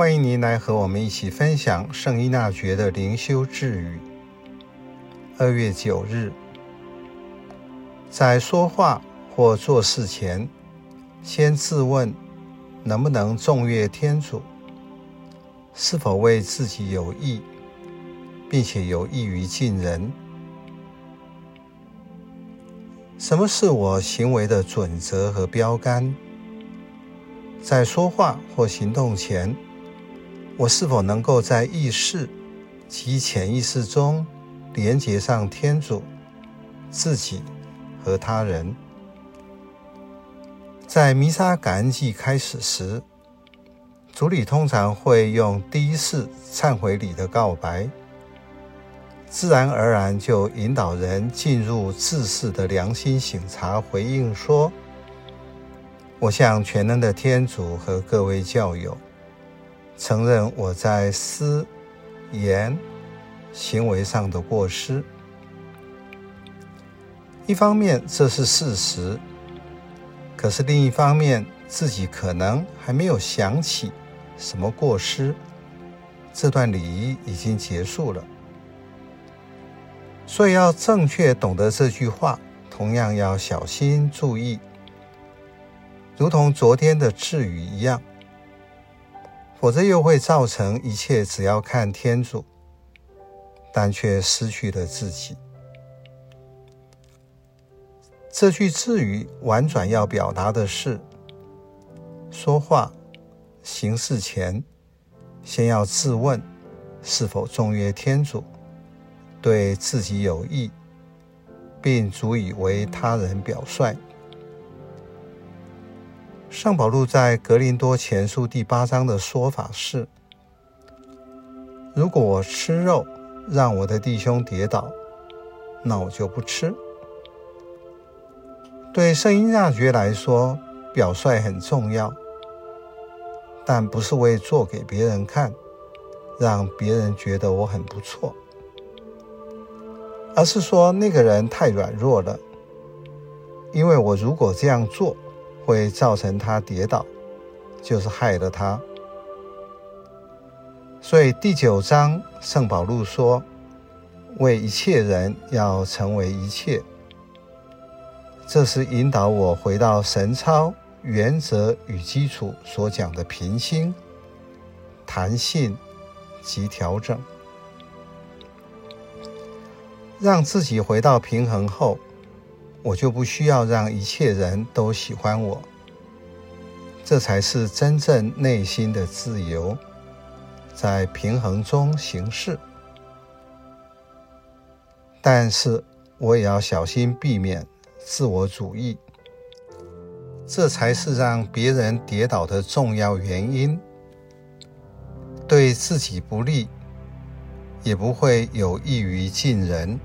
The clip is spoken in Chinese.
欢迎您来和我们一起分享圣依纳爵的灵修智语。二月九日，在说话或做事前，先自问能不能重悦天主，是否为自己有益，并且有益于近人。什么是我行为的准则和标杆？在说话或行动前，我是否能够在意识及潜意识中连接上天主、自己和他人？在弥撒感恩祭开始时，主礼通常会用第一世忏悔礼的告白，自然而然就引导人进入自世的良心省察，回应说：“我向全能的天主和各位教友。”承认我在思、言、行为上的过失。一方面这是事实，可是另一方面自己可能还没有想起什么过失。这段礼仪已经结束了，所以要正确懂得这句话，同样要小心注意，如同昨天的智语一样。否则又会造成一切只要看天主，但却失去了自己。这句智语婉转要表达的是：说话、行事前，先要自问是否颂悦天主，对自己有益，并足以为他人表率。圣保禄在格林多前书第八章的说法是：如果我吃肉让我的弟兄跌倒，那我就不吃。对圣依纳爵来说，表率很重要，但不是为做给别人看，让别人觉得我很不错，而是说那个人太软弱了，因为我如果这样做。会造成他跌倒，就是害了他。所以第九章圣保禄说：“为一切人要成为一切。”这是引导我回到神操原则与基础所讲的平心、弹性及调整，让自己回到平衡后。我就不需要让一切人都喜欢我，这才是真正内心的自由，在平衡中行事。但是我也要小心避免自我主义，这才是让别人跌倒的重要原因。对自己不利，也不会有益于近人。